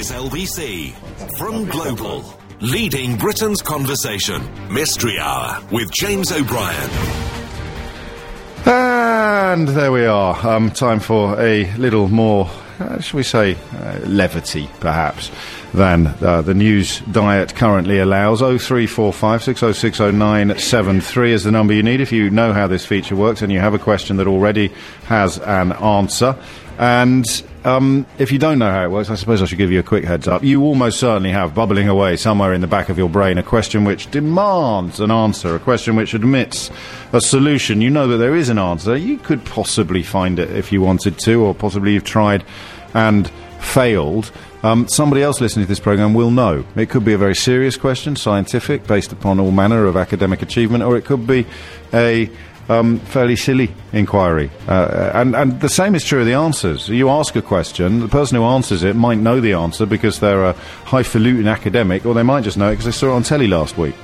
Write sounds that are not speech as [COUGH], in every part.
is LBC from Global, leading Britain's conversation. Mystery Hour with James O'Brien. And there we are. Um, time for a little more, uh, shall we say, uh, levity, perhaps, than uh, the news diet currently allows. 0345 6060973 is the number you need if you know how this feature works and you have a question that already has an answer. And um, if you don't know how it works, I suppose I should give you a quick heads up. You almost certainly have bubbling away somewhere in the back of your brain a question which demands an answer, a question which admits a solution. You know that there is an answer. You could possibly find it if you wanted to, or possibly you've tried and failed. Um, somebody else listening to this program will know. It could be a very serious question, scientific, based upon all manner of academic achievement, or it could be a um, fairly silly inquiry. Uh, and, and the same is true of the answers. You ask a question, the person who answers it might know the answer because they're a highfalutin academic, or they might just know it because they saw it on telly last week.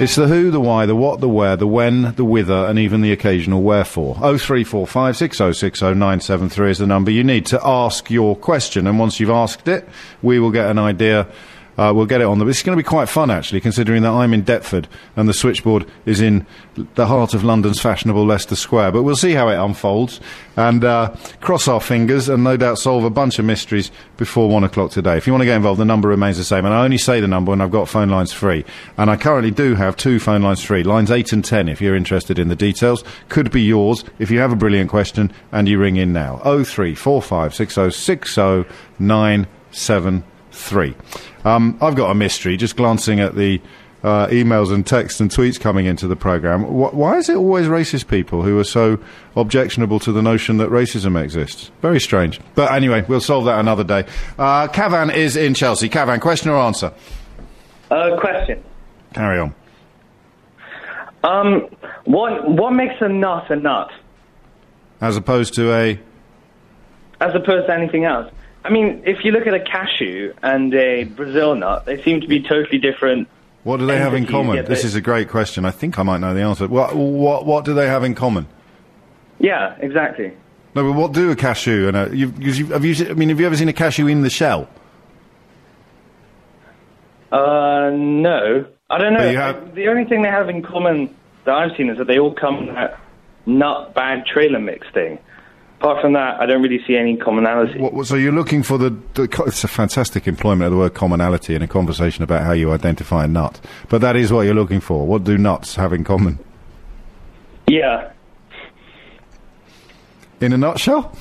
It's the who, the why, the what, the where, the when, the whither, and even the occasional wherefore. 0345 6060 973 is the number you need to ask your question. And once you've asked it, we will get an idea uh, we'll get it on the. It's going to be quite fun, actually, considering that I'm in Deptford and the switchboard is in the heart of London's fashionable Leicester Square. But we'll see how it unfolds and uh, cross our fingers and no doubt solve a bunch of mysteries before one o'clock today. If you want to get involved, the number remains the same. And I only say the number when I've got phone lines free. And I currently do have two phone lines free, lines 8 and 10, if you're interested in the details. Could be yours if you have a brilliant question and you ring in now. 0345 6060 973. Um, I've got a mystery, just glancing at the uh, emails and texts and tweets coming into the programme. Wh- why is it always racist people who are so objectionable to the notion that racism exists? Very strange. But anyway, we'll solve that another day. Uh, Cavan is in Chelsea. Cavan, question or answer? Uh, question. Carry on. Um, what what makes a nut a nut As opposed to a. as opposed to anything else? I mean, if you look at a cashew and a Brazil nut, they seem to be totally different. What do they have in common? This is a great question. I think I might know the answer. What, what, what do they have in common? Yeah, exactly. No, but what do a cashew and a. You've, you've, have you, I mean, have you ever seen a cashew in the shell? Uh, no, I don't know. Have- The only thing they have in common that I've seen is that they all come in that nut bag trailer mix thing. Apart from that, I don't really see any commonality. What, so you're looking for the, the. It's a fantastic employment of the word commonality in a conversation about how you identify a nut. But that is what you're looking for. What do nuts have in common? Yeah. In a nutshell?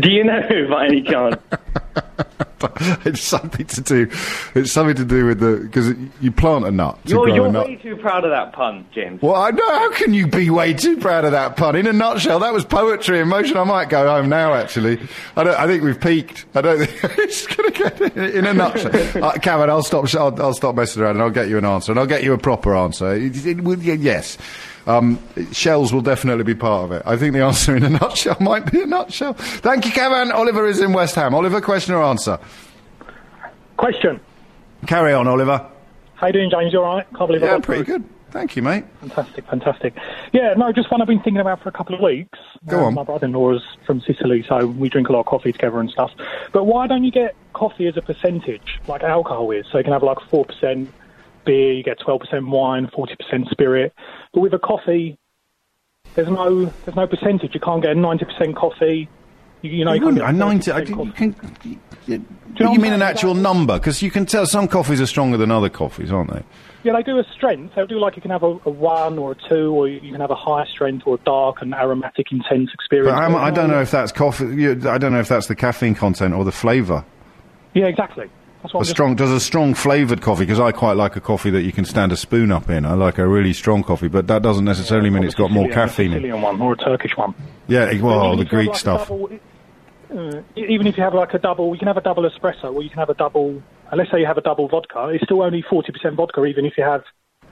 Do you know by any chance? [LAUGHS] [LAUGHS] it's something to do. It's something to do with the because you plant a nut to You're, you're a nut. way too proud of that pun, James. Well, I know. How can you be way too proud of that pun? In a nutshell, that was poetry in motion. I might go home now. Actually, I don't. I think we've peaked. I don't think [LAUGHS] it's going to get in a nutshell. uh, Cameron, I'll stop. I'll, I'll stop messing around and I'll get you an answer, and I'll get you a proper answer. It, it yeah, yes. Um, shells will definitely be part of it. I think the answer in a [LAUGHS] nutshell might be a nutshell. Thank you, Kevin. Oliver is in West Ham. Oliver, question or answer? Question. Carry on, Oliver. How you doing, James? You all right? Can't believe Yeah, pretty good. Thank you, mate. Fantastic, fantastic. Yeah, no, just one I've been thinking about for a couple of weeks. Go Um, on. My brother-in-law is from Sicily, so we drink a lot of coffee together and stuff. But why don't you get coffee as a percentage, like alcohol is? So you can have like 4% beer, you get 12% wine, 40% spirit. But with a coffee, there's no there's no percentage. You can't get a 90% coffee. You, you know, you, You can't wouldn't. A 90, I, you can, you, you, what mean an actual number? Because you can tell some coffees are stronger than other coffees, aren't they? Yeah, they do a strength. They'll do like you can have a, a one or a two, or you can have a high strength or a dark and aromatic, intense experience. But I don't know if that's coffee. I don't know if that's the caffeine content or the flavour. Yeah, exactly. A strong does a strong flavoured coffee because I quite like a coffee that you can stand a spoon up in. I like a really strong coffee, but that doesn't necessarily mean it's got more Sicilian- caffeine in. Sicilian one or a Turkish one. Yeah, well, the if you have Greek like stuff. double- uh, even if you have like a double, you can have a double espresso, or you can have a double. uh, Let's say you have a double vodka, it's still only forty percent vodka, even if you have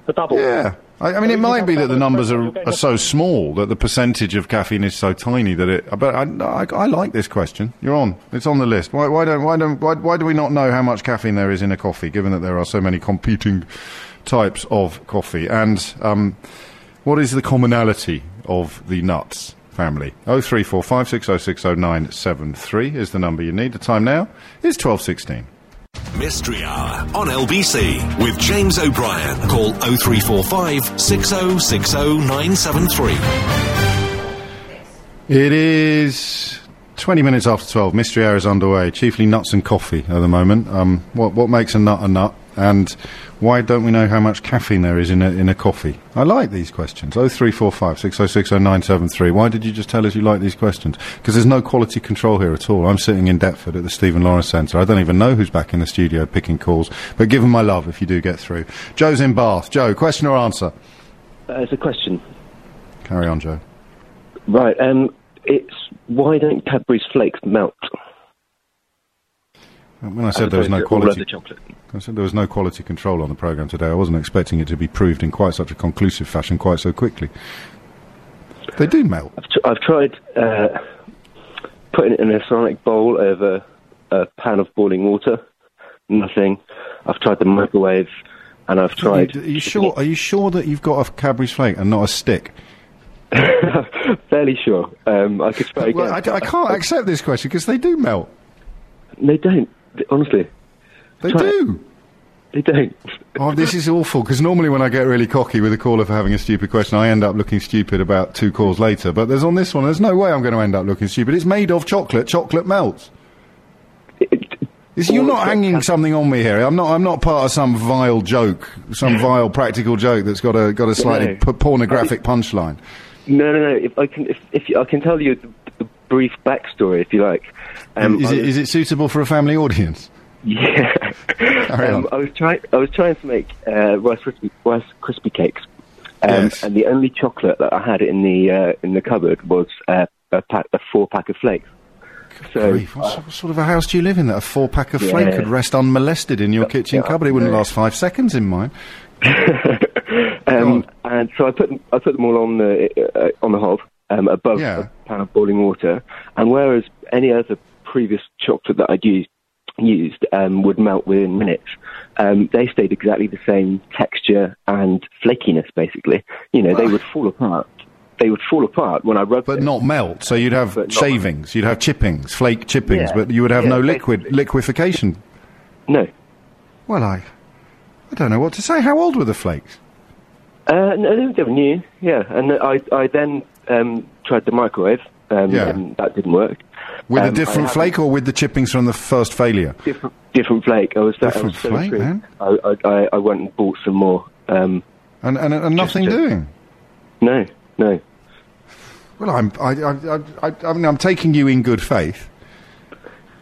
the double. Yeah. I, I mean, it might be that the numbers are, are so small that the percentage of caffeine is so tiny that it. But I, I, I like this question. You're on. It's on the list. Why, why don't why don't why, why do we not know how much caffeine there is in a coffee, given that there are so many competing types of coffee? And um, what is the commonality of the nuts? family. 0345 6060 is the number you need. The time now is 1216. Mystery Hour on LBC with James O'Brien. Call 0345 6060 973. It is 20 minutes after 12. Mystery Hour is underway. Chiefly nuts and coffee at the moment. Um, what, what makes a nut a nut? And why don't we know how much caffeine there is in a, in a coffee? I like these questions. 0345 6060 973. Why did you just tell us you like these questions? Because there's no quality control here at all. I'm sitting in Deptford at the Stephen Lawrence Centre. I don't even know who's back in the studio picking calls. But give them my love if you do get through. Joe's in Bath. Joe, question or answer? Uh, it's a question. Carry on, Joe. Right. Um, it's why don't Cadbury's flakes melt? When I said there was no quality, I said there was no quality control on the program today. I wasn't expecting it to be proved in quite such a conclusive fashion quite so quickly. They do melt. I've, tr- I've tried uh, putting it in a ceramic bowl over a pan of boiling water. Nothing. I've tried the microwave, and I've tried. Are you, are you sure? Are you sure that you've got a Cadbury's flake and not a stick? [LAUGHS] Fairly sure. Um, I could. Well, I, I can't accept this question because they do melt. They don't. Honestly, They it. do. they don't. Oh, this is awful because normally when I get really cocky with a caller for having a stupid question, I end up looking stupid about two calls later. But there's on this one, there's no way I'm going to end up looking stupid. It's made of chocolate. Chocolate melts. Is, you're not hanging something on me here. I'm not. I'm not part of some vile joke, some vile practical joke that's got a got a slightly No. p- pornographic punchline. No, no, no. If I can, if, if you, I can tell you the, the brief backstory, if you like. Um, is it was- is it suitable for a family audience? [LAUGHS] Yeah. Um. I was trying. I was trying to make uh, rice crispy rice crispy cakes, um, Yes. and the only chocolate that I had in the uh, in the cupboard was uh, a pack, a four pack of flakes. So what, sort- what sort of a house do you live in that a four pack of Yeah. flake could rest unmolested in your kitchen yeah, cupboard? It wouldn't yeah. last five seconds in mine. [LAUGHS] Um, and so I put them, I put them all on the uh, on the hob um, above a pan of boiling water. And whereas any other previous chocolate that I'd used used um, would melt within minutes, um, they stayed exactly the same texture and flakiness. Basically, you know, they would fall apart. They would fall apart when I rubbed But them. not melt. So you'd have But shavings, you'd have chippings, flake chippings, Yeah. but you would have Yeah, no liquid basically. liquefaction. No, Well, I, I don't know what to say. How old were the flakes? uh, no, they- they were new. Yeah, and I I then um, tried the microwave. Um, Yeah. and that didn't work. With a Um, I different flake or with the chippings from the first failure? different different flake. I was that I Different was so flake, intrigued. man. I, I I I went and bought some more. Um, And, and, and nothing doing? no, no. Well, I'm, I, I, I, I, I mean, I'm taking you in good faith,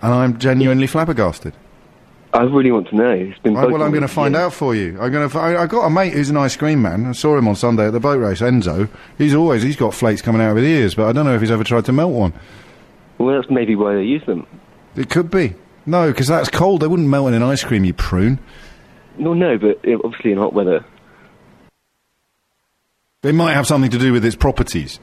and I'm genuinely flabbergasted. I really want to know. It's been. I, well, I'm going to find years. out for you. I'm going to. I, I got a mate who's an ice cream man. I saw him on Sunday at the boat race. Enzo. He's always he's got flakes coming out of his ears, but I don't know if he's ever tried to melt one. Well, that's maybe why they use them. It could be. No, because that's cold. They wouldn't melt in an ice cream, you prune. No, no, but obviously in hot weather. They might have something to do with its properties.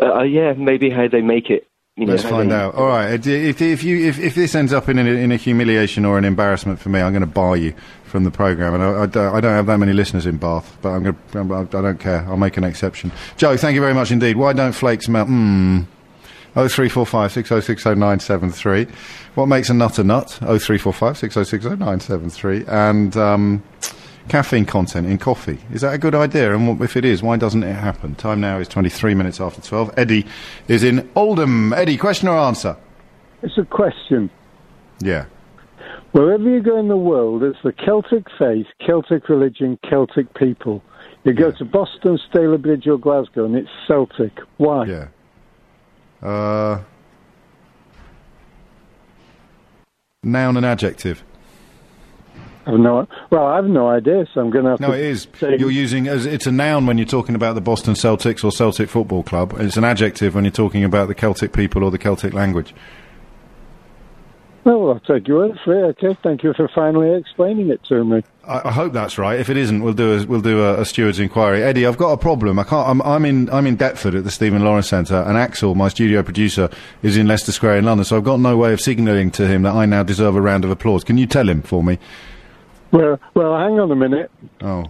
Uh, uh yeah, maybe how they make it. You know, Let's find they... out. All right, if, if you if, if this ends up in a, in a humiliation or an embarrassment for me, I'm going to bar you from the program. And I, I, don't, I don't have that many listeners in Bath, but I'm going. To, I don't care. I'll make an exception. Joe, thank you very much indeed. Why don't flakes melt? Hmm. O three four five six zero six zero nine seven three. What makes a nut a nut? O three four five six zero six zero nine seven three. And um, caffeine content in coffee. Is that a good idea? And if it is, why doesn't it happen? Time now is 23 minutes after 12. Eddie is in Oldham. Eddie, question or answer? It's a question. Yeah. Wherever you go in the world, it's the Celtic faith, Celtic religion, Celtic people. You go yeah. to Boston, Stalybridge, or Glasgow, and it's Celtic. Why? Yeah. Uh, noun and adjective. I have no. Well, I have no idea, so I'm going to have No, to. it is. say- You're using as it's a noun when you're talking about the Boston Celtics or Celtic Football Club. It's an adjective when you're talking about the Celtic people or the Celtic language. Well, I'll take your word for it. Okay, thank you for finally explaining it to me. I, I hope that's right. If it isn't, we'll do a, we'll do a, a steward's inquiry. Eddie, I've got a problem. I can't. I'm, I'm in I'm in Deptford at the Stephen Lawrence Centre, and Axel, my studio producer, is in Leicester Square in London. So I've got no way of signalling to him that I now deserve a round of applause. Can you tell him for me? Well, well, hang on a minute. Oh.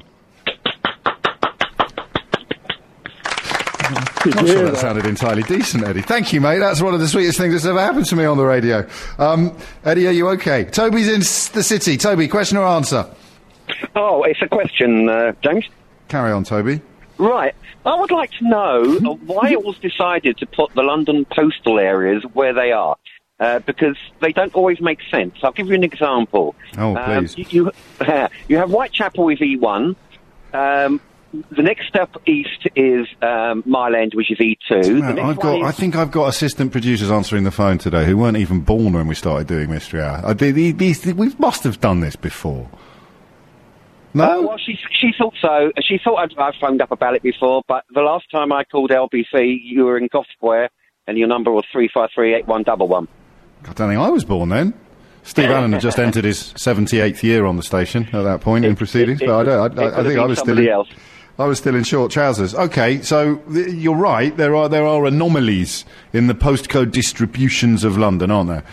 I'm not sure that sounded entirely decent, Eddie. Thank you, mate. That's one of the sweetest things that's ever happened to me on the radio. Um, Eddie, are you okay? Toby's in the city. Toby, question or answer? Oh, it's a question, uh, James. Carry on, Toby. Right. I would like to know uh, why it was decided to put the London postal areas where they are. Uh, because they don't always make sense. I'll give you an example. Oh, Um, please. you, you, [LAUGHS] you have Whitechapel with E1. Um, the next step east is um, Mile End, which is E2. the I've got. is- I think I've got assistant producers answering the phone today who weren't even born when we started doing Mystery Hour. I did, the- these, we must have done this before. No. Uh, well, she she thought so. She thought I'd, I'd phoned up about it before, but the last time I called LBC, you were in Square, and your number was three five three eight one double one. I don't think I was born then. Steve Allen had just [LAUGHS] entered his 78th year on the station at that point in proceedings, it- but I, don't, I, I, think I was still else. I was still in short trousers. Okay, so th- you're right. There are there are anomalies in the postcode distributions of London, aren't there?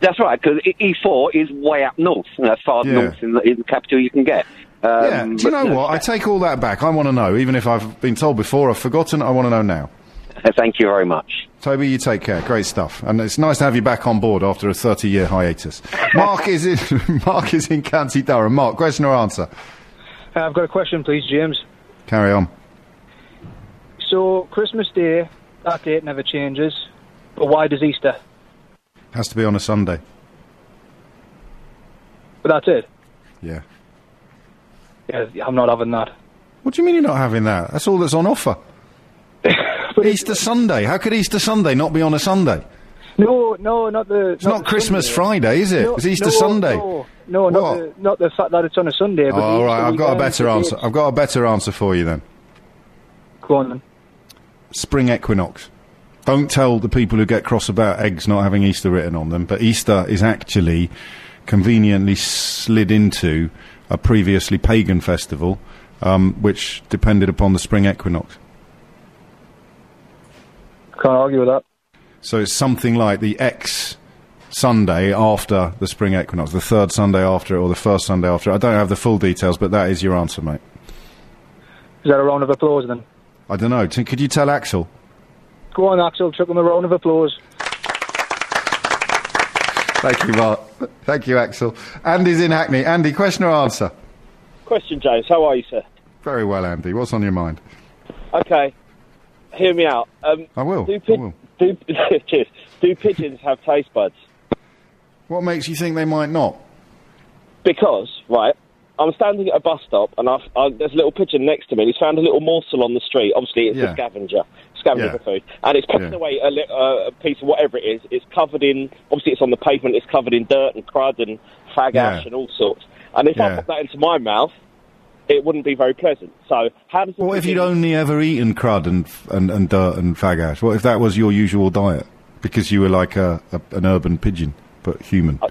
That's right, because E4 is way up north, you know, as far Yeah. north in the, in the capital you can get. Um, yeah. Do you but, know what? I take all that back. I want to know, even if I've been told before, I've forgotten. I want to know now. [LAUGHS] Thank you very much. Toby, you take care. Great stuff, and it's nice to have you back on board after a 30-year hiatus. [LAUGHS] Mark is in [LAUGHS] Mark is in County Durham. Mark, question or answer? Uh, I've got a question, please, James. Carry on. So, Christmas Day, that date never changes, but why does Easter? Has to be on a Sunday. But that's it. Yeah. Yeah, I'm not having that. What do you mean you're not having that? That's all that's on offer. [LAUGHS] Easter Sunday. How could Easter Sunday not be on a Sunday? No, no, not the. It's not, the Christmas Sunday. Friday, is it? No, it's Easter no, Sunday. No, no not the, not the fact that it's on a Sunday. Oh, all right, I've got a better answer. I've got a better answer for you then. Go on then. Spring equinox. Don't tell the people who get cross about eggs not having Easter written on them, but Easter is actually conveniently slid into a previously pagan festival, um, which depended upon the spring equinox. Can't argue with that. So it's something like the X Sunday after the spring equinox, the third Sunday after it, or the first Sunday after it. I don't have the full details, but that is your answer, mate. Is that a round of applause then? I don't know. T- could you tell Axel? Go on, Axel. Chuck him a round of applause. Thank you, Mark. Thank you, Axel. Andy's in Hackney. Andy, question or answer? Question, James. How are you, sir? Very well, Andy. What's on your mind? Okay. Hear me out. Um, I will. do, I will. Do, [LAUGHS] cheers. do pigeons have taste buds? What makes you think they might not? Because, right, I'm standing at a bus stop and I've, I, there's a little pigeon next to me and he's found a little morsel on the street. Obviously, it's Yeah. a scavenger. Scavenger Yeah. for food. And it's pecking Yeah. away a, li- uh, a piece of whatever it is. It's covered in, obviously, it's on the pavement, it's covered in dirt and crud and fag ash and all sorts. And if I put that into my mouth, it wouldn't be very pleasant. So, how does What if you'd only ever eaten crud and, and, and dirt and fag ash? What if that was your usual diet? Because you were like a, a, an urban pigeon, but human. Uh,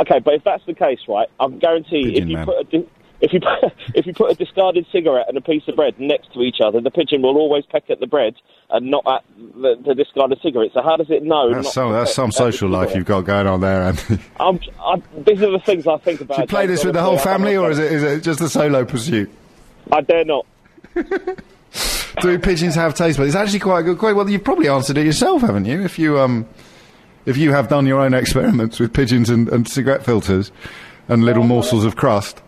okay, but if that's the case, right, I can guarantee Pigeon if you man. put a di- if you put, [LAUGHS] if you put a discarded cigarette and a piece of bread next to each other, the pigeon will always peck at the bread and not at the, the discarded cigarette. So how does it know? That's some, that's some social life you've got going on there, Andy. [LAUGHS] I'm, I, these are the things I think about. Do you play this with the whole family, or is it, is it just a solo pursuit? I dare not. [LAUGHS] Do pigeons have taste buds? It's actually quite a good question. Well, you've probably answered it yourself, haven't you? If you um, if you have done your own experiments with pigeons and, and cigarette filters and little morsels of crust.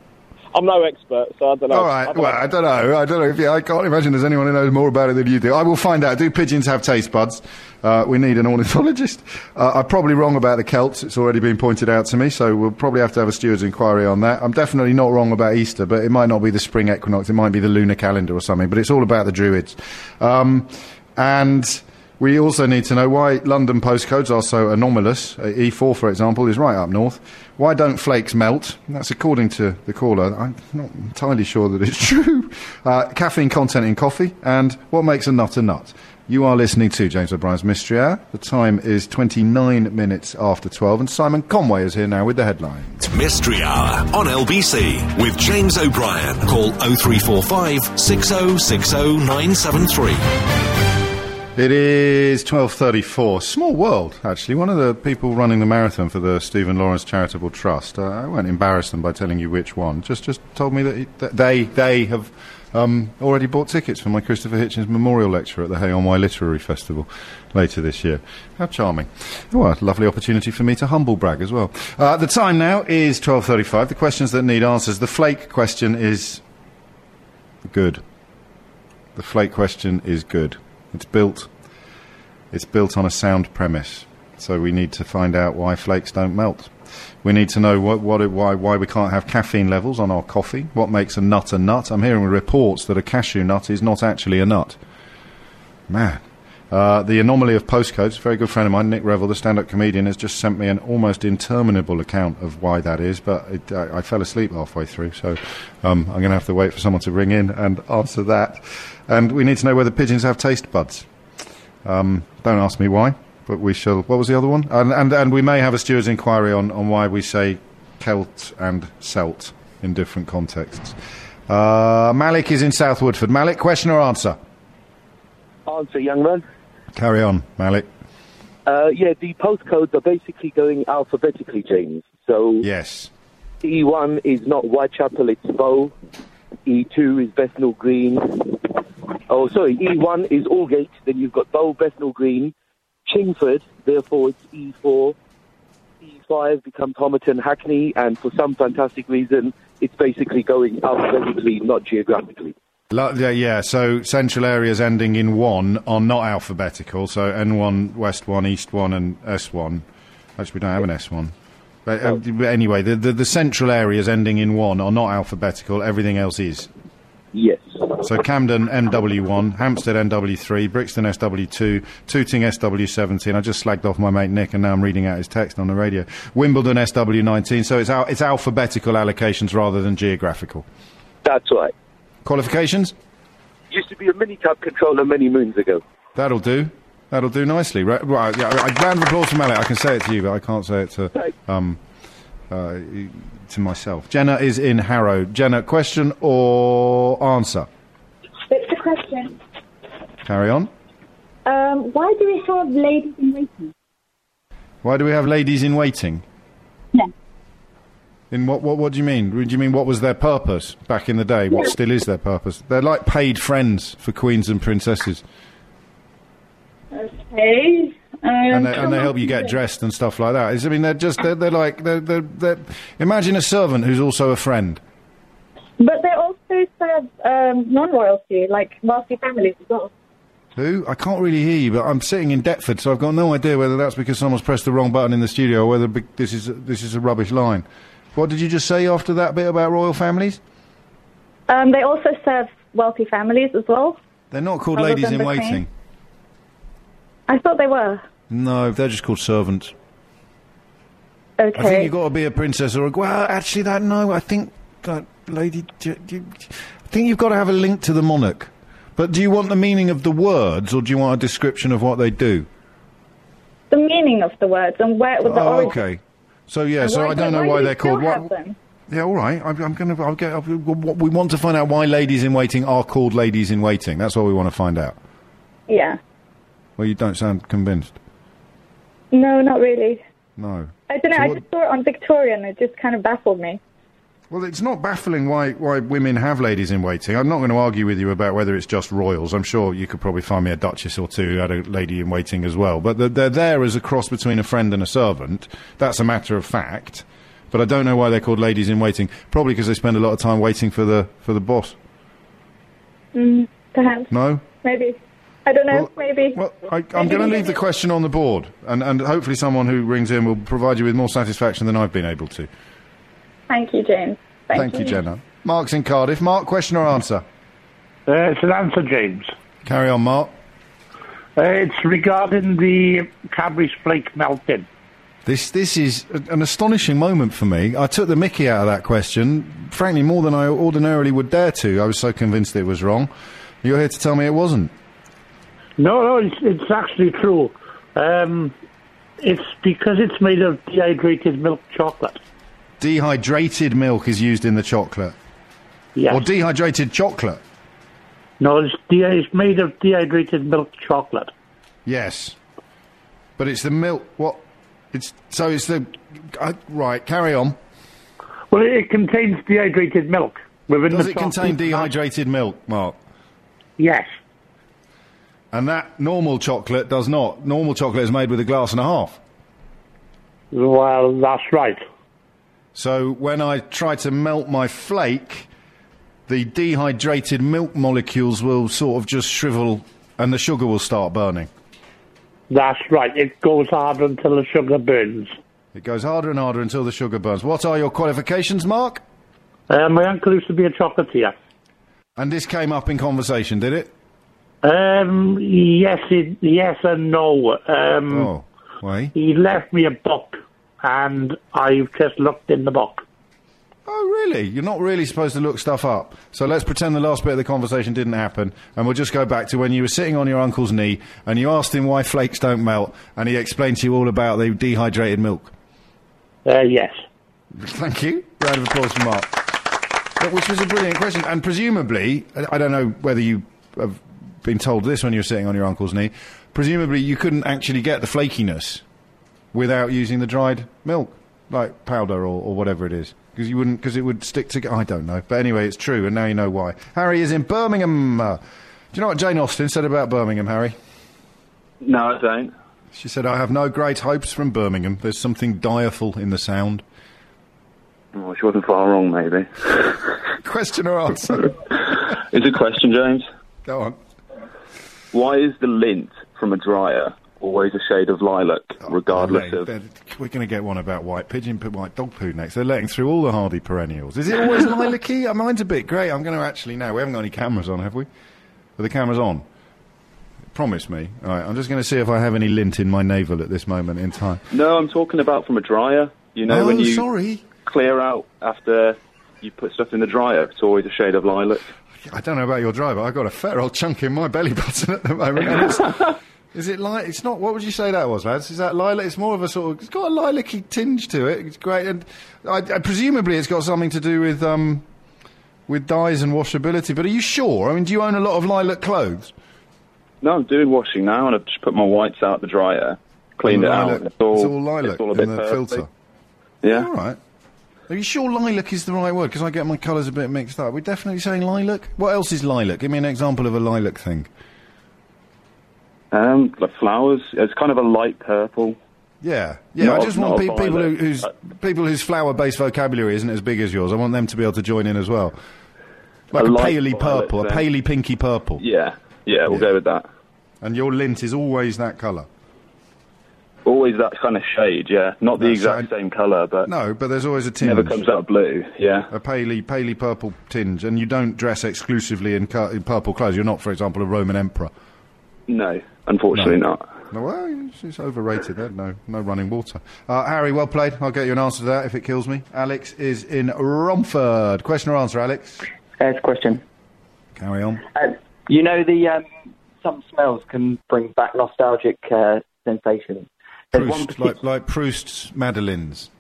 I'm no expert, so I don't know. All right, I Well, know. I don't know. I don't know if you, I can't imagine there's anyone who knows more about it than you do. I will find out. Do pigeons have taste buds? Uh, we need an ornithologist. [LAUGHS] Uh, I'm probably wrong about the Celts. It's already been pointed out to me, so we'll probably have to have a steward's inquiry on that. I'm definitely not wrong about Easter, but it might not be the spring equinox. It might be the lunar calendar or something. But it's all about the Druids. Um, and we also need to know why London postcodes are so anomalous. Uh, E4, for example, is right up north. Why don't flakes melt? That's according to the caller. I'm not entirely sure that it's [LAUGHS] true. Uh, caffeine content in coffee, and what makes a nut a nut? You are listening to James O'Brien's Mystery Hour. The time is 29 minutes after 12, and Simon Conway is here now with the headlines. Mystery Hour on LBC with James O'Brien. Call 0345 6060 973. It is 12.34. Small world, actually. One of the people running the marathon for the Stephen Lawrence Charitable Trust, uh, I won't embarrass them by telling you which one, just just told me that, he, that they they have um, already bought tickets for my Christopher Hitchens Memorial Lecture at the Hay on Wye Literary Festival later this year. How charming. Well, a lovely opportunity for me to humble brag as well. Uh, the time now is 12.35. The questions that need answers. The flake question is good. The flake question is good. It's built. It's built on a sound premise. So we need to find out why flakes don't melt. We need to know what, what, why, why we can't have caffeine levels on our coffee. What makes a nut a nut? I'm hearing reports that a cashew nut is not actually a nut. Man. Uh, the anomaly of postcodes. A very good friend of mine, Nick Revell, the stand-up comedian, has just sent me an almost interminable account of why that is. But it, I, I fell asleep halfway through, so um, I'm going to have to wait for someone to ring in and [LAUGHS] answer that. And we need to know whether pigeons have taste buds. Um, don't ask me why, but we shall. What was the other one? And, and, and we may have a steward's inquiry on, on why we say Celt and Celt in different contexts. Uh, Malik is in South Woodford. Malik, question or answer? Answer, young man. Carry on, Malik. Uh, yeah, the postcodes are basically going alphabetically, James. So Yes. E1 is not Whitechapel, it's Bow. E2 is Bethnal Green. Oh, sorry, E1 is Aldgate. Then you've got Bow, Bethnal Green, Chingford. Therefore, it's E4. E5 becomes Homerton, Hackney, and for some fantastic reason, it's basically going alphabetically, not geographically. Yeah, yeah, so central areas ending in 1 are not alphabetical. So N1, West 1, East 1, and S1. Actually, we don't have an S1. But, uh, but anyway, the, the, the central areas ending in 1 are not alphabetical. Everything else is. Yes. So Camden NW1, Hampstead NW3, Brixton SW2, Tooting SW17. I just slagged off my mate Nick, and now I'm reading out his text on the radio. Wimbledon SW19. So it's al- it's alphabetical allocations rather than geographical. That's right. Qualifications? Used to be a mini-cab controller many moons ago. That'll do. That'll do nicely. Right, right yeah, round of applause for Mallet. I can say it to you, but I can't say it to um, uh, to myself. Jenna is in Harrow. Jenna, question or answer? It's a question. Carry on. Um, why do we have ladies in waiting? Why do we have ladies in waiting? Yeah. In what, what, what do you mean? Do you mean what was their purpose back in the day? What still is their purpose? They're like paid friends for queens and princesses. Okay. Um, and they, and they help you get dressed and stuff like that. It's- I mean, they're just they're, they're like they're, they're, imagine a servant who's also a friend. But they also serve um, non-royalty, like wealthy families as well. Who? I can't really hear you, but I'm sitting in Deptford, so I've got no idea whether that's because someone's pressed the wrong button in the studio or whether this is this is a rubbish line. What did you just say after that bit about royal families? Um, they also serve wealthy families as well. They're not called ladies in waiting. I thought they were. No, they're just called servants. Okay. I think you've got to be a princess or a. Well, actually, that no. I think that lady. Do, do, I think you've got to have a link to the monarch. But do you want the meaning of the words, or do you want a description of what they do? The meaning of the words and where with the oh, origin. okay. So yeah, And so I don't know why why they're called. What. Yeah, all right. I'm, I'm going to. I'll get. I'll, we want to find out why ladies in waiting are called ladies in waiting. That's what we want to find out. Yeah. Well, you don't sound convinced. No, not really. No. I don't know. So I what- just saw it on Victoria and it just kind of baffled me. Well, it's not baffling why, why women have ladies in waiting. I'm not going to argue with you about whether it's just royals. I'm sure you could probably find me a duchess or two who had a lady in waiting as well. But they're, they're there as a cross between a friend and a servant. That's a matter of fact. But I don't know why they're called ladies in waiting. Probably because they spend a lot of time waiting for the for the boss. Mm, perhaps. No. Maybe. I don't know. maybe. I, I'm going to leave the question on the board, and, and hopefully someone who rings in will provide you with more satisfaction than I've been able to. Thank you, James. Thank, you, Jenna. Mark's in Cardiff. Mark, question or answer? Uh, it's an answer, James. Carry on, Mark. Uh, it's regarding the Cadbury's flake melting. This this is a- an astonishing moment for me. I took the Mickey out of that question, frankly, more than I ordinarily would dare to. I was so convinced it was wrong. You're here to tell me it wasn't. No, no, it's, it's actually true. Um, it's because it's made of dehydrated milk chocolate. Dehydrated milk is used in the chocolate. Yes. Or dehydrated chocolate. No, it's, de- it's made of dehydrated milk chocolate. Yes, but it's the milk. What? It's so it's the uh, right. Carry on. Well, it, it contains dehydrated milk within Does it contain dehydrated milk, Mark? Yes. And that normal chocolate does not. Normal chocolate is made with a glass and a half. Well, that's right. So when I try to melt my flake, the dehydrated milk molecules will sort of just shrivel and the sugar will start burning. That's right. It goes hard until the sugar burns. It goes harder and harder until the sugar burns. What are your qualifications, Mark? Uh, my uncle used to be a chocolatier. And this came up in conversation, did it? Um, yes, it, yes and no. Um, Oh, why? He left me a book, and I've just looked in the book. Oh, really? You're not really supposed to look stuff up. So let's pretend the last bit of the conversation didn't happen, and we'll just go back to when you were sitting on your uncle's knee and you asked him why flakes don't melt, and he explained to you all about the dehydrated milk. Uh, yes. Thank you. Round of applause for Mark. But Which was a brilliant question, and presumably, I I don't know whether you have been told this when you were sitting on your uncle's knee. Presumably, you couldn't actually get the flakiness without using the dried milk, like powder or, or whatever it is, because you wouldn't, because it would stick together. I don't know, but anyway, it's true, and now you know why. Harry is in Birmingham. Uh, do you know what Jane Austen said about Birmingham, Harry? No, I don't. She said, "I have no great hopes from Birmingham. There's something direful in the sound." Well, she wasn't far wrong, maybe. [LAUGHS] Question or answer? [LAUGHS] Is a question, James? Go on. Why is the lint from a dryer always a shade of lilac, regardless Mate, of? We're going to get one about white pigeon, put white dog poo next. They're letting through all the hardy perennials. Is it [LAUGHS] always lilac-y? Uh, Mine's a bit grey. I'm going to actually now. We haven't got any cameras on, have we? Are the cameras on? Promise me. All right, I'm just going to see if I have any lint in my navel at this moment in time. No, I'm talking about from a dryer. You know, Oh, when you sorry. clear out after you put stuff in the dryer, it's always a shade of lilac. I don't know about your driver. I've got a fair old chunk in my belly button at the moment. And it's, [LAUGHS] is it like? It's not. What would you say that was, lads? Is that lilac? It's more of a sort of. It's got a lilac-y tinge to it. It's great, and I, I, presumably it's got something to do with um, with dyes and washability. But are you sure? I mean, do you own a lot of lilac clothes? No, I'm doing washing now, and I've just put my whites out the dryer, cleaned it Lilac- out. It's all, it's all lilac it's all a in bit the purpley. filter. Yeah. All right. Are you sure lilac is the right word? Because I get my colours a bit mixed up. We're definitely saying lilac. What else is lilac? Give me an example of a lilac thing. Um, like flowers. It's kind of a light purple. Yeah, yeah. Not I just want pe- people who, whose people whose flower-based vocabulary isn't as big as yours. I want them to be able to join in as well. Like A a, light paley violet purple, a paley pinky purple. Yeah, yeah, we'll Yeah. go with that. And your lint is always that colour. Always that kind of shade, yeah. Not the That's exact same colour, but No, but there's always a tinge. never comes out blue. Yeah. A paley, paley purple tinge, and you don't dress exclusively in, cu- in purple clothes. You're not, for example, a Roman emperor. No, unfortunately No. not. No, well, it's, it's overrated. There, no, no running water. Uh, Harry, well played. I'll get you an answer to that if it kills me. Alex is in Romford. Question or answer, Alex? Yes, question. Carry on. Uh, you know, the um, some smells can bring back nostalgic uh, sensations. Proust, like, like Proust's Madeleines.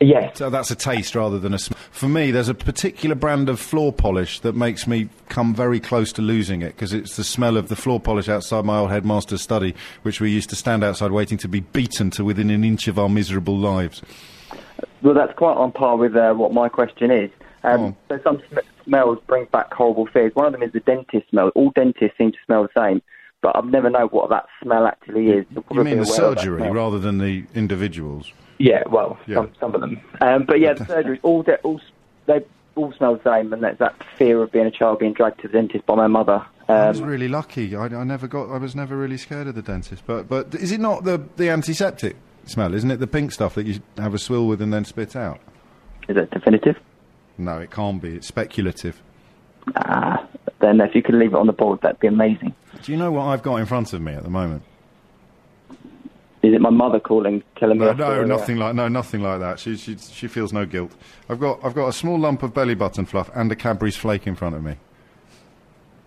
Yes. So that's a taste rather than a smell. For me, there's a particular brand of floor polish that makes me come very close to losing it because it's the smell of the floor polish outside my old headmaster's study, which we used to stand outside waiting to be beaten to within an inch of our miserable lives. Well, that's quite on par with uh, what my question is. Um, so some sm- smells bring back horrible fears. One of them is the dentist smell. All dentists seem to smell the same, but I've never known what that smell actually is. You mean the aware of that surgery rather than the individuals? Yeah, well, Yeah. Some, some of them. Um, but yeah, the surgery, all, de- all they all smell the same, and that's that fear of being a child being dragged to the dentist by my mother. I was Um, really lucky. I, I never got. I was never really scared of the dentist. But but is it not the the antiseptic smell? Isn't it the pink stuff that you have a swill with and then spit out? is it definitive? No, it can't be. It's speculative. Ah, then if you could leave it on the board, that'd be amazing. Do you know what I've got in front of me at the moment? Is it my mother calling, telling me? No, no, nothing like no, nothing like that. She, she she feels no guilt. I've got I've got a small lump of belly button fluff and a Cadbury's flake in front of me.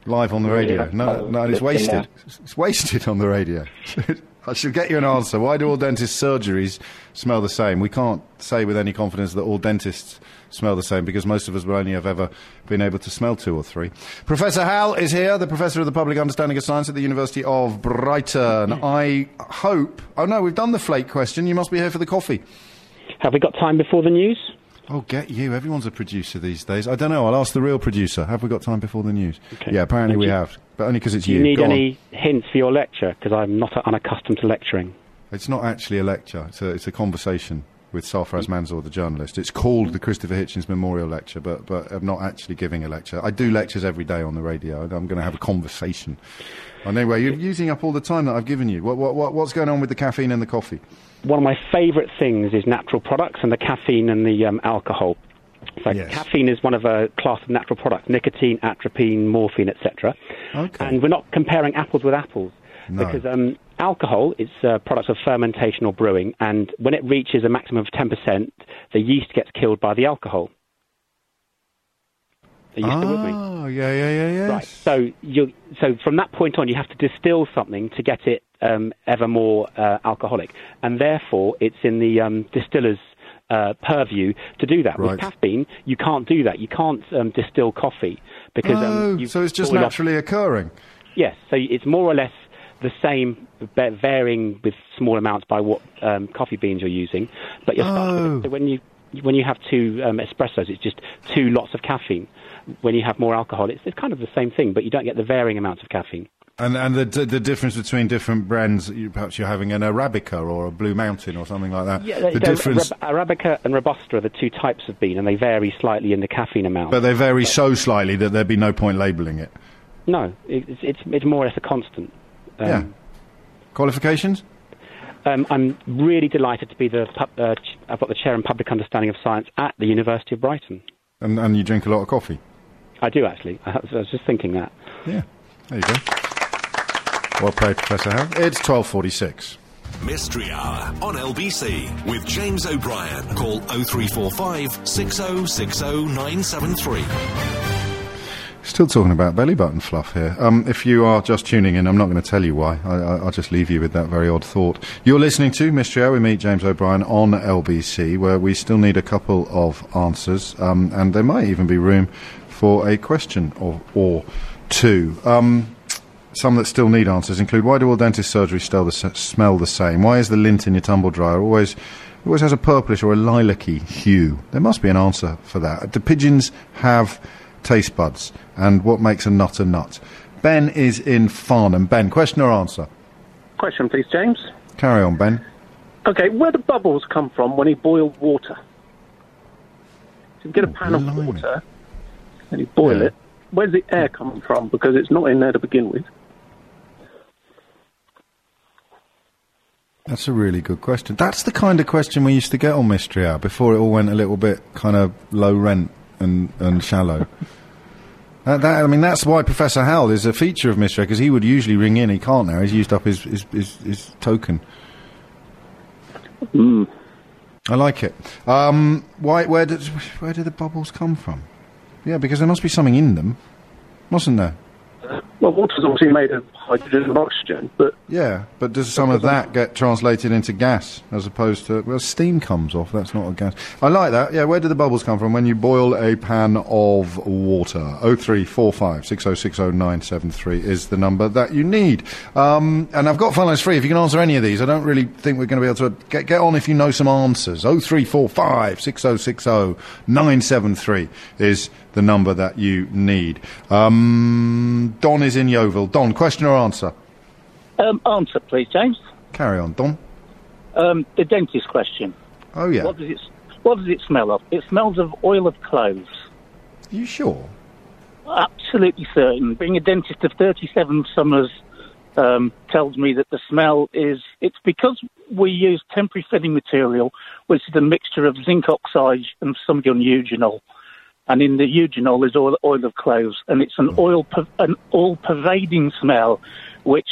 live on the radio. Yeah. No, no, it's wasted. It's wasted on the radio. [LAUGHS] I should get you an answer. Why do all dentist surgeries smell the same? We can't say with any confidence that all dentists smell the same because most of us will only have ever been able to smell two or three. Professor Hal is here, the Professor of the Public Understanding of Science at the University of Brighton. Hmm. I hope. Oh no, we've done the flake question. You must be here for the coffee. Have we got time before the news? Oh, get you. Everyone's a producer these days. I don't know. I'll ask the real producer. Have we got time before the news? Yeah, apparently we have. But only because it's you. Do you. you need Go on. any hints for your lecture? Because I'm not unaccustomed to lecturing. It's not actually a lecture. It's a, it's a conversation with Sarfraz Manzoor, the journalist. It's called the Christopher Hitchens Memorial Lecture, but, but I'm not actually giving a lecture. I do lectures every day on the radio. I'm going to have a conversation. And anyway, you're using up all the time that I've given you. What, what, what, what's going on with the caffeine and the coffee? One of my favourite things is natural products and the caffeine and the um, alcohol. So caffeine is one of a class of natural products: nicotine, atropine, morphine, etc. Okay. And we're not comparing apples with apples No. because um, alcohol is uh, products of fermentation or brewing, and when it reaches a maximum of 10%, the yeast gets killed by the alcohol. Are you still with me? Oh, yeah, yeah, yeah, yeah. Right. So you so from that point on, you have to distill something to get it um, ever more uh, alcoholic, and therefore it's in the um, distiller's uh, purview to do that. Right. With caffeine, you can't do that. You can't um, distill coffee because oh, um, so it's just off- naturally occurring. Yes, so it's more or less the same, varying with small amounts by what um, coffee beans you're using. But you're it. So when you when you have two um, espressos, it's just two lots of caffeine. When you have more alcohol, it's, it's kind of the same thing, but you don't get the varying amounts of caffeine. And and the the difference between different brands, you, perhaps you're having an Arabica or a Blue Mountain or something like that. Yeah, the difference, Arabica and Robusta are the two types of bean, and they vary slightly in the caffeine amount. but they vary so slightly that there'd be no point labelling it. no, it's, it's it's more or less a constant. Um, yeah. Qualifications? Um, I'm really delighted to be the uh, I've got the chair in public understanding of science at the University of Brighton. And and you drink a lot of coffee. I do actually. I was, I was just thinking that. Yeah. There you go. Well played, Professor Hal. It's twelve forty-six. Mystery Hour on LBC with James O'Brien. Call 0345 6060 973. Still talking about belly button fluff here. Um, if you are just tuning in, I'm not going to tell you why. I, I, I'll just leave you with that very odd thought. You're listening to Mystery Hour. We meet James O'Brien on LBC, where we still need a couple of answers, um, and there might even be room for a question or, or two. Um, some that still need answers include why do all dentist surgeries still the, smell the same? Why is the lint in your tumble dryer always always has a purplish or a lilac-y hue? There must be an answer for that. Do pigeons have taste buds? And what makes a nut a nut? Ben is in Farnham. Ben, question or answer? Question, please, James. Carry on, Ben. Okay, where do bubbles come from when you boil water? If you get a pan of water and you boil it, where's the air coming from? Because it's not in there to begin with. That's a really good question. That's the kind of question we used to get on Mystery Hour before it all went a little bit kind of low rent and, and shallow. [LAUGHS] That, that, I mean, that's why Professor Hal is a feature of Mystery Hour because he would usually ring in. He can't now. He's used up his, his, his, his token. I like it. Um, why, where, did, where do the bubbles come from? Yeah, because there must be something in them, mustn't there? Well, water's obviously made of hydrogen and oxygen, but Yeah, but does some of that get translated into gas as opposed to well, steam comes off? That's not a gas. I like that. Yeah, where do the bubbles come from when you boil a pan of water? Oh three four five six oh six oh nine seven three is the number that you need. Um, and I've got phone lines free. If you can answer any of these, I don't really think we're going to be able to get get on if you know some answers. Oh three four five six oh six oh nine seven three is the number that you need. Um, Don is in Yeovil. Don, question or answer? Um, answer, please, James. Carry on, Don. Um, the dentist question. Oh yeah. What does it What does it smell of? It smells of oil of cloves. Are you sure? Absolutely certain. Being a dentist of 37 summers um, tells me that the smell is. It's because we use temporary filling material, which is a mixture of zinc oxide and some eugenol. And in the eugenol is oil, oil of cloves, and it's an hmm. oil, an all-pervading smell, which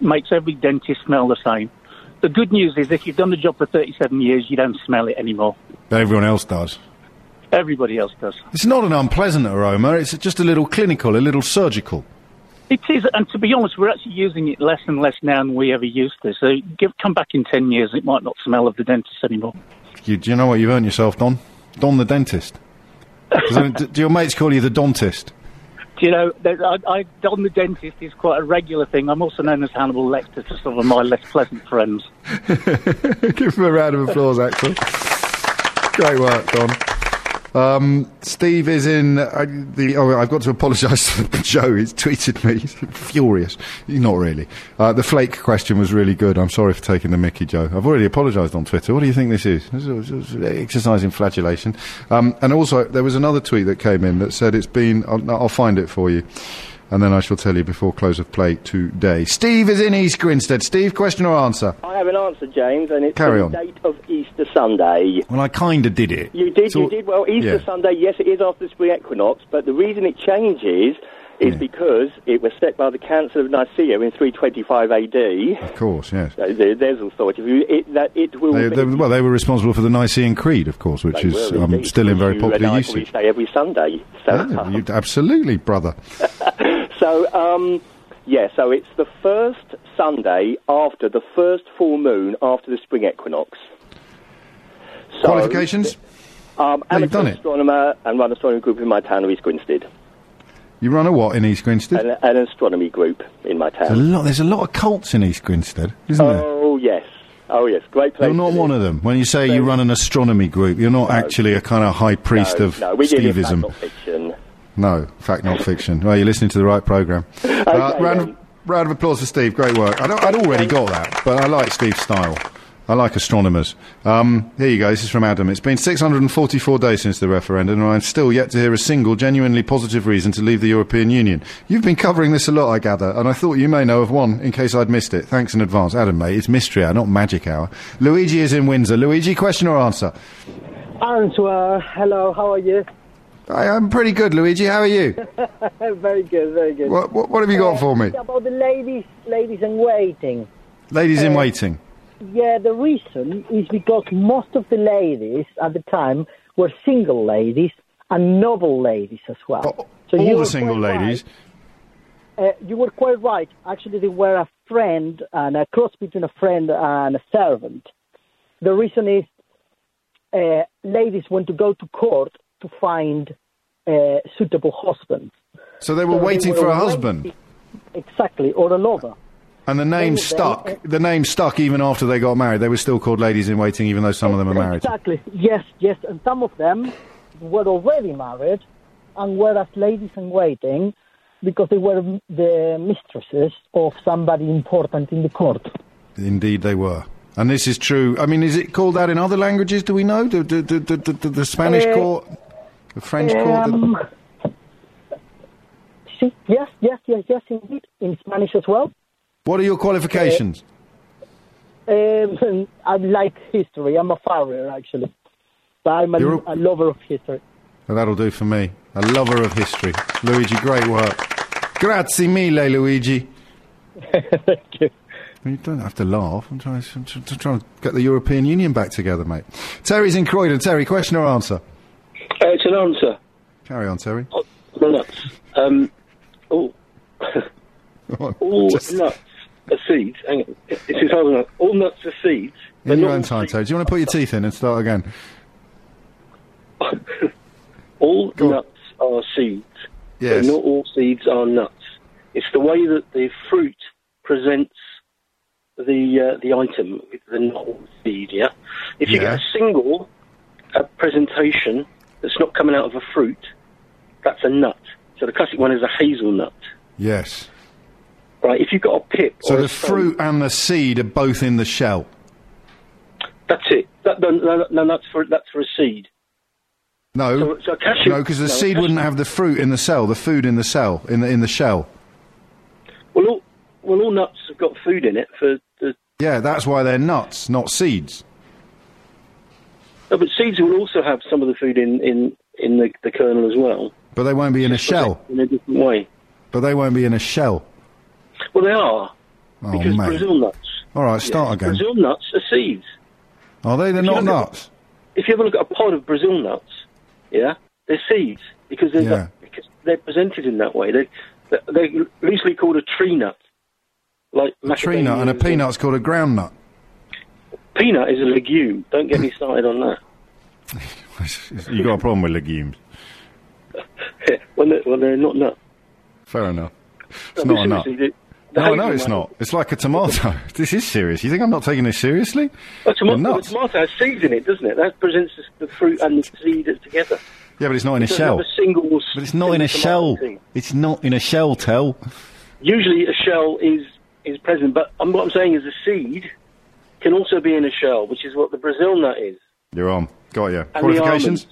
makes every dentist smell the same. The good news is, if you've done the job for 37 years, you don't smell it anymore. But everyone else does. Everybody else does. It's not an unpleasant aroma. It's just a little clinical, a little surgical. It is, and to be honest, we're actually using it less and less now than we ever used to. So give, come back in 10 years, it might not smell of the dentist anymore. You, do you know what you've earned yourself, Don? Don the dentist. 'Cause, I mean, do, do your mates call you the dentist? Do you know, I, I, Don the dentist is quite a regular thing. I'm also known as Hannibal Lecter to some of my less pleasant friends. [LAUGHS] Give him a round of applause, Axel. Great work, Don. Um, Steve is in uh, the. Oh, I've got to apologise [LAUGHS] to Joe. He's tweeted me. He's furious. Not really. Uh, the flake question was really good. I'm sorry for taking the Mickey, Joe. I've already apologised on Twitter. What do you think this is? This is, this is exercise in flagellation. Um, and also, there was another tweet that came in that said it's been. I'll, I'll find it for you. And then I shall tell you before close of play today. Steve is in East Grinstead. Steve, question or answer? I have an answer, James, and it's Carry the on. date of Easter Sunday. Well, I kind of did it. You did, So- you did. Well, Easter yeah. Sunday, yes, it is after the spring equinox, but the reason it changes is because it was set by the Council of Nicaea in 325 AD. Of course, yes. There- There's authority. It, that it will They, they, well, they were responsible for the Nicene Creed, of course, which is um, still in very popular and I usage. Say every Sunday. So, Yeah, you- absolutely, brother. [LAUGHS] so um, yeah, so it's the first Sunday after the first full moon after the spring equinox. So, Qualifications? Um, No, done it. astronomer and run astronomy group in my town of East Grinstead. You run a what in East Grinstead? An, an astronomy group in my There's a town. lot. There's a lot of cults in East Grinstead, isn't there? Oh yes, oh yes, great place. You're not one of them. When you say you run an astronomy group, you're not actually a kind of high priest no, of no, we Stevism. not fiction. No, fact, not fiction. Well, you're listening to the right program. [LAUGHS] uh, round, of, round of applause for Steve. Great work. I don't, I'd already got that, but I like Steve's style. I like astronomers. Um, here you go. This is from Adam. It's been 644 days since the referendum, and I'm still yet to hear a single genuinely positive reason to leave the European Union. You've been covering this a lot, I gather, and I thought you may know of one in case I'd missed it. Thanks in advance. Adam, mate, it's mystery hour, not magic hour. Luigi is in Windsor. Luigi, question or answer? Answer. Hello, how are you? I, I'm pretty good, Luigi. How are you? [LAUGHS] very good, very good. What, what, what have you got Uh, for me? About the ladies, ladies in waiting. Ladies in Uh, waiting. Yeah, the reason is because most of the ladies at the time were single ladies and noble ladies as well. so All you the were single ladies. right. Uh, you were quite right. Actually, they were a friend and a cross between a friend and a servant. The reason is uh, ladies went to go to court to find uh, suitable husbands. So they were So they waiting were for a waiting- husband. Exactly, or a lover. And the name They- stuck. they- the name stuck even after they got married. They were still called ladies in waiting, even though some of them are married. Exactly. Yes, yes. And some of them were already married and were as ladies in waiting because they were the mistresses of somebody important in the court. Indeed, they were. And this is true. I mean, is it called that in other languages? Do we know? Do the Spanish Uh, court, the French Um, see, yes, yes, yes, yes, indeed. In Spanish as well. What are your qualifications? Um, I like history. I'm a farrier, actually. But I'm a, You're a lover of history. Well, that'll do for me. A lover of history. Luigi, great work. Grazie mille, Luigi. [LAUGHS] Thank you. You don't have to laugh. I'm trying, I'm to trying to get the European Union back together, mate. Terry's in Croydon. Terry, question or answer? Uh, it's an answer. Carry on, Terry. [LAUGHS] Nuts. Um, all all nuts are seeds. Hang on. This is hard enough. All nuts are seeds. In your own time, Terry. Do you want to put your teeth in and start again? [LAUGHS] All nuts are seeds. Yes. But not all seeds are nuts. It's the way that the fruit presents the uh, the item, the nut or seed. Yeah. If you Yeah. get a single uh, presentation that's not coming out of a fruit, that's a nut. So the classic one is a hazelnut. Yes. Right. If you've got a pip, So the a stone- fruit and the seed are both in the shell. That's it. That, no, no, no, that's for that's for a seed. No, So- so a cashew- no, because the no, seed wouldn't have the fruit in the cell, the food in the cell, in the in the shell. Well, all well, all nuts have got food in it for the. Yeah, that's why they're nuts, not seeds. No, but seeds will also have some of the food in in in the, the kernel as well, But they won't be in a shell. in a different way. But they won't be in a shell. Well, they are Oh, because mate. Brazil nuts. All right, start Yes, again. Brazil nuts are seeds. Are they? They're If not look at- nuts. If you ever look at a pod of Brazil nuts, yeah, they're seeds because they're Yeah. because they're presented in that way. They They're loosely called a tree nut. Like A tree nut and a peanut's called a ground nut. Peanut is a legume. Don't get me started on that. [LAUGHS] you got a problem with legumes? [LAUGHS] when, they're, when they're not nut. Fair enough. It's No, not a nut. seriously, the- the No, no, it's not. It's like a tomato. [LAUGHS] this is serious. You think I'm not taking this seriously? A tomato, nuts. tomato has seeds in it, doesn't it? That presents the fruit and the seed together. Yeah, but it's not in a It doesn't shell. a single. But it's not in a shell. Seed. It's not in a shell, Tell. Usually, a shell is is present, but um, what I'm saying is a seed can also be in a shell, which is what the Brazil nut is. You're on. Got you. the Qualifications?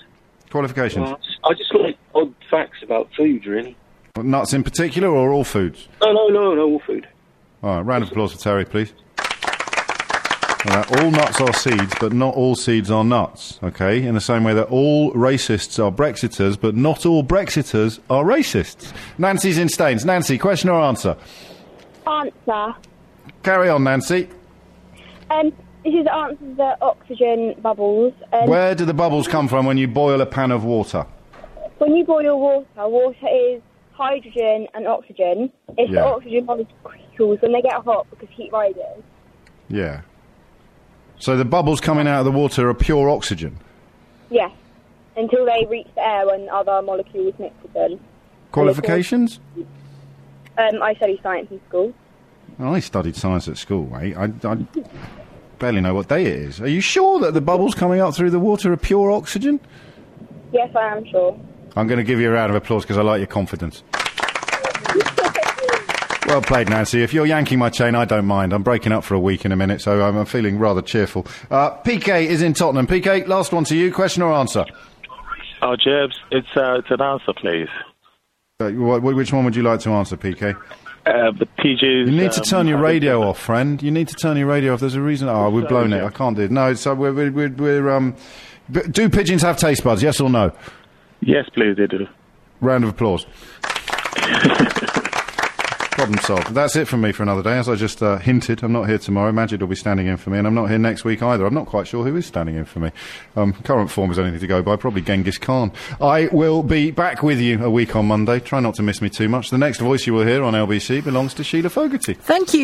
Qualifications. Well, I just- like odd facts about food, really. Nuts in particular or all foods? No, no, no, no, all food. All right, round of applause for Terry, please. All, right, all nuts are seeds, but not all seeds are nuts, okay? In the same way that all racists are Brexiters, but not all Brexiters are racists. Nancy's in Staines. Nancy, question or answer? Answer. Carry on, Nancy. Um, this is the answer to the oxygen bubbles. Um, Where do the bubbles come from when you boil a pan of water? When you boil water, water is hydrogen and oxygen. It's the oxygen molecules when they get hot because heat rises. Yeah. So the bubbles coming out of the water are pure oxygen. Yes. Until they reach the air when other molecules mix with them. Qualifications? Um, I studied science in school. I studied science at school, mate. I, I barely know what day it is. Are you sure that the bubbles coming up through the water are pure oxygen? Yes, I am sure. I'm going to give you a round of applause because I like your confidence. [LAUGHS] Well played, Nancy. If you're yanking my chain, I don't mind. I'm breaking up for a week in a minute, so I'm, I'm feeling rather cheerful. Uh, PK is in Tottenham. PK, last one to you. Question or answer? Oh, Jebs, it's, uh, it's an answer, please. Uh, wh- wh- which one would you like to answer, PK? Uh, the PGs. You need to um, turn your radio off, friend. You need to turn your radio off. There's a reason. Oh, we've blown it. I can't do it. No, so we're, we're, we're, we're um. Do pigeons have taste buds? Yes or no? Yes, please, they do. Round of applause. [LAUGHS] Problem solved. That's it from me for another day. As I just uh, hinted, I'm not here tomorrow. Maajid will be standing in for me, and I'm not here next week either. I'm not quite sure who is standing in for me. Um, current form is anything to go by. Probably Genghis Khan. I will be back with you a week on Monday. Try not to miss me too much. The next voice you will hear on LBC belongs to Sheila Fogarty. Thank you.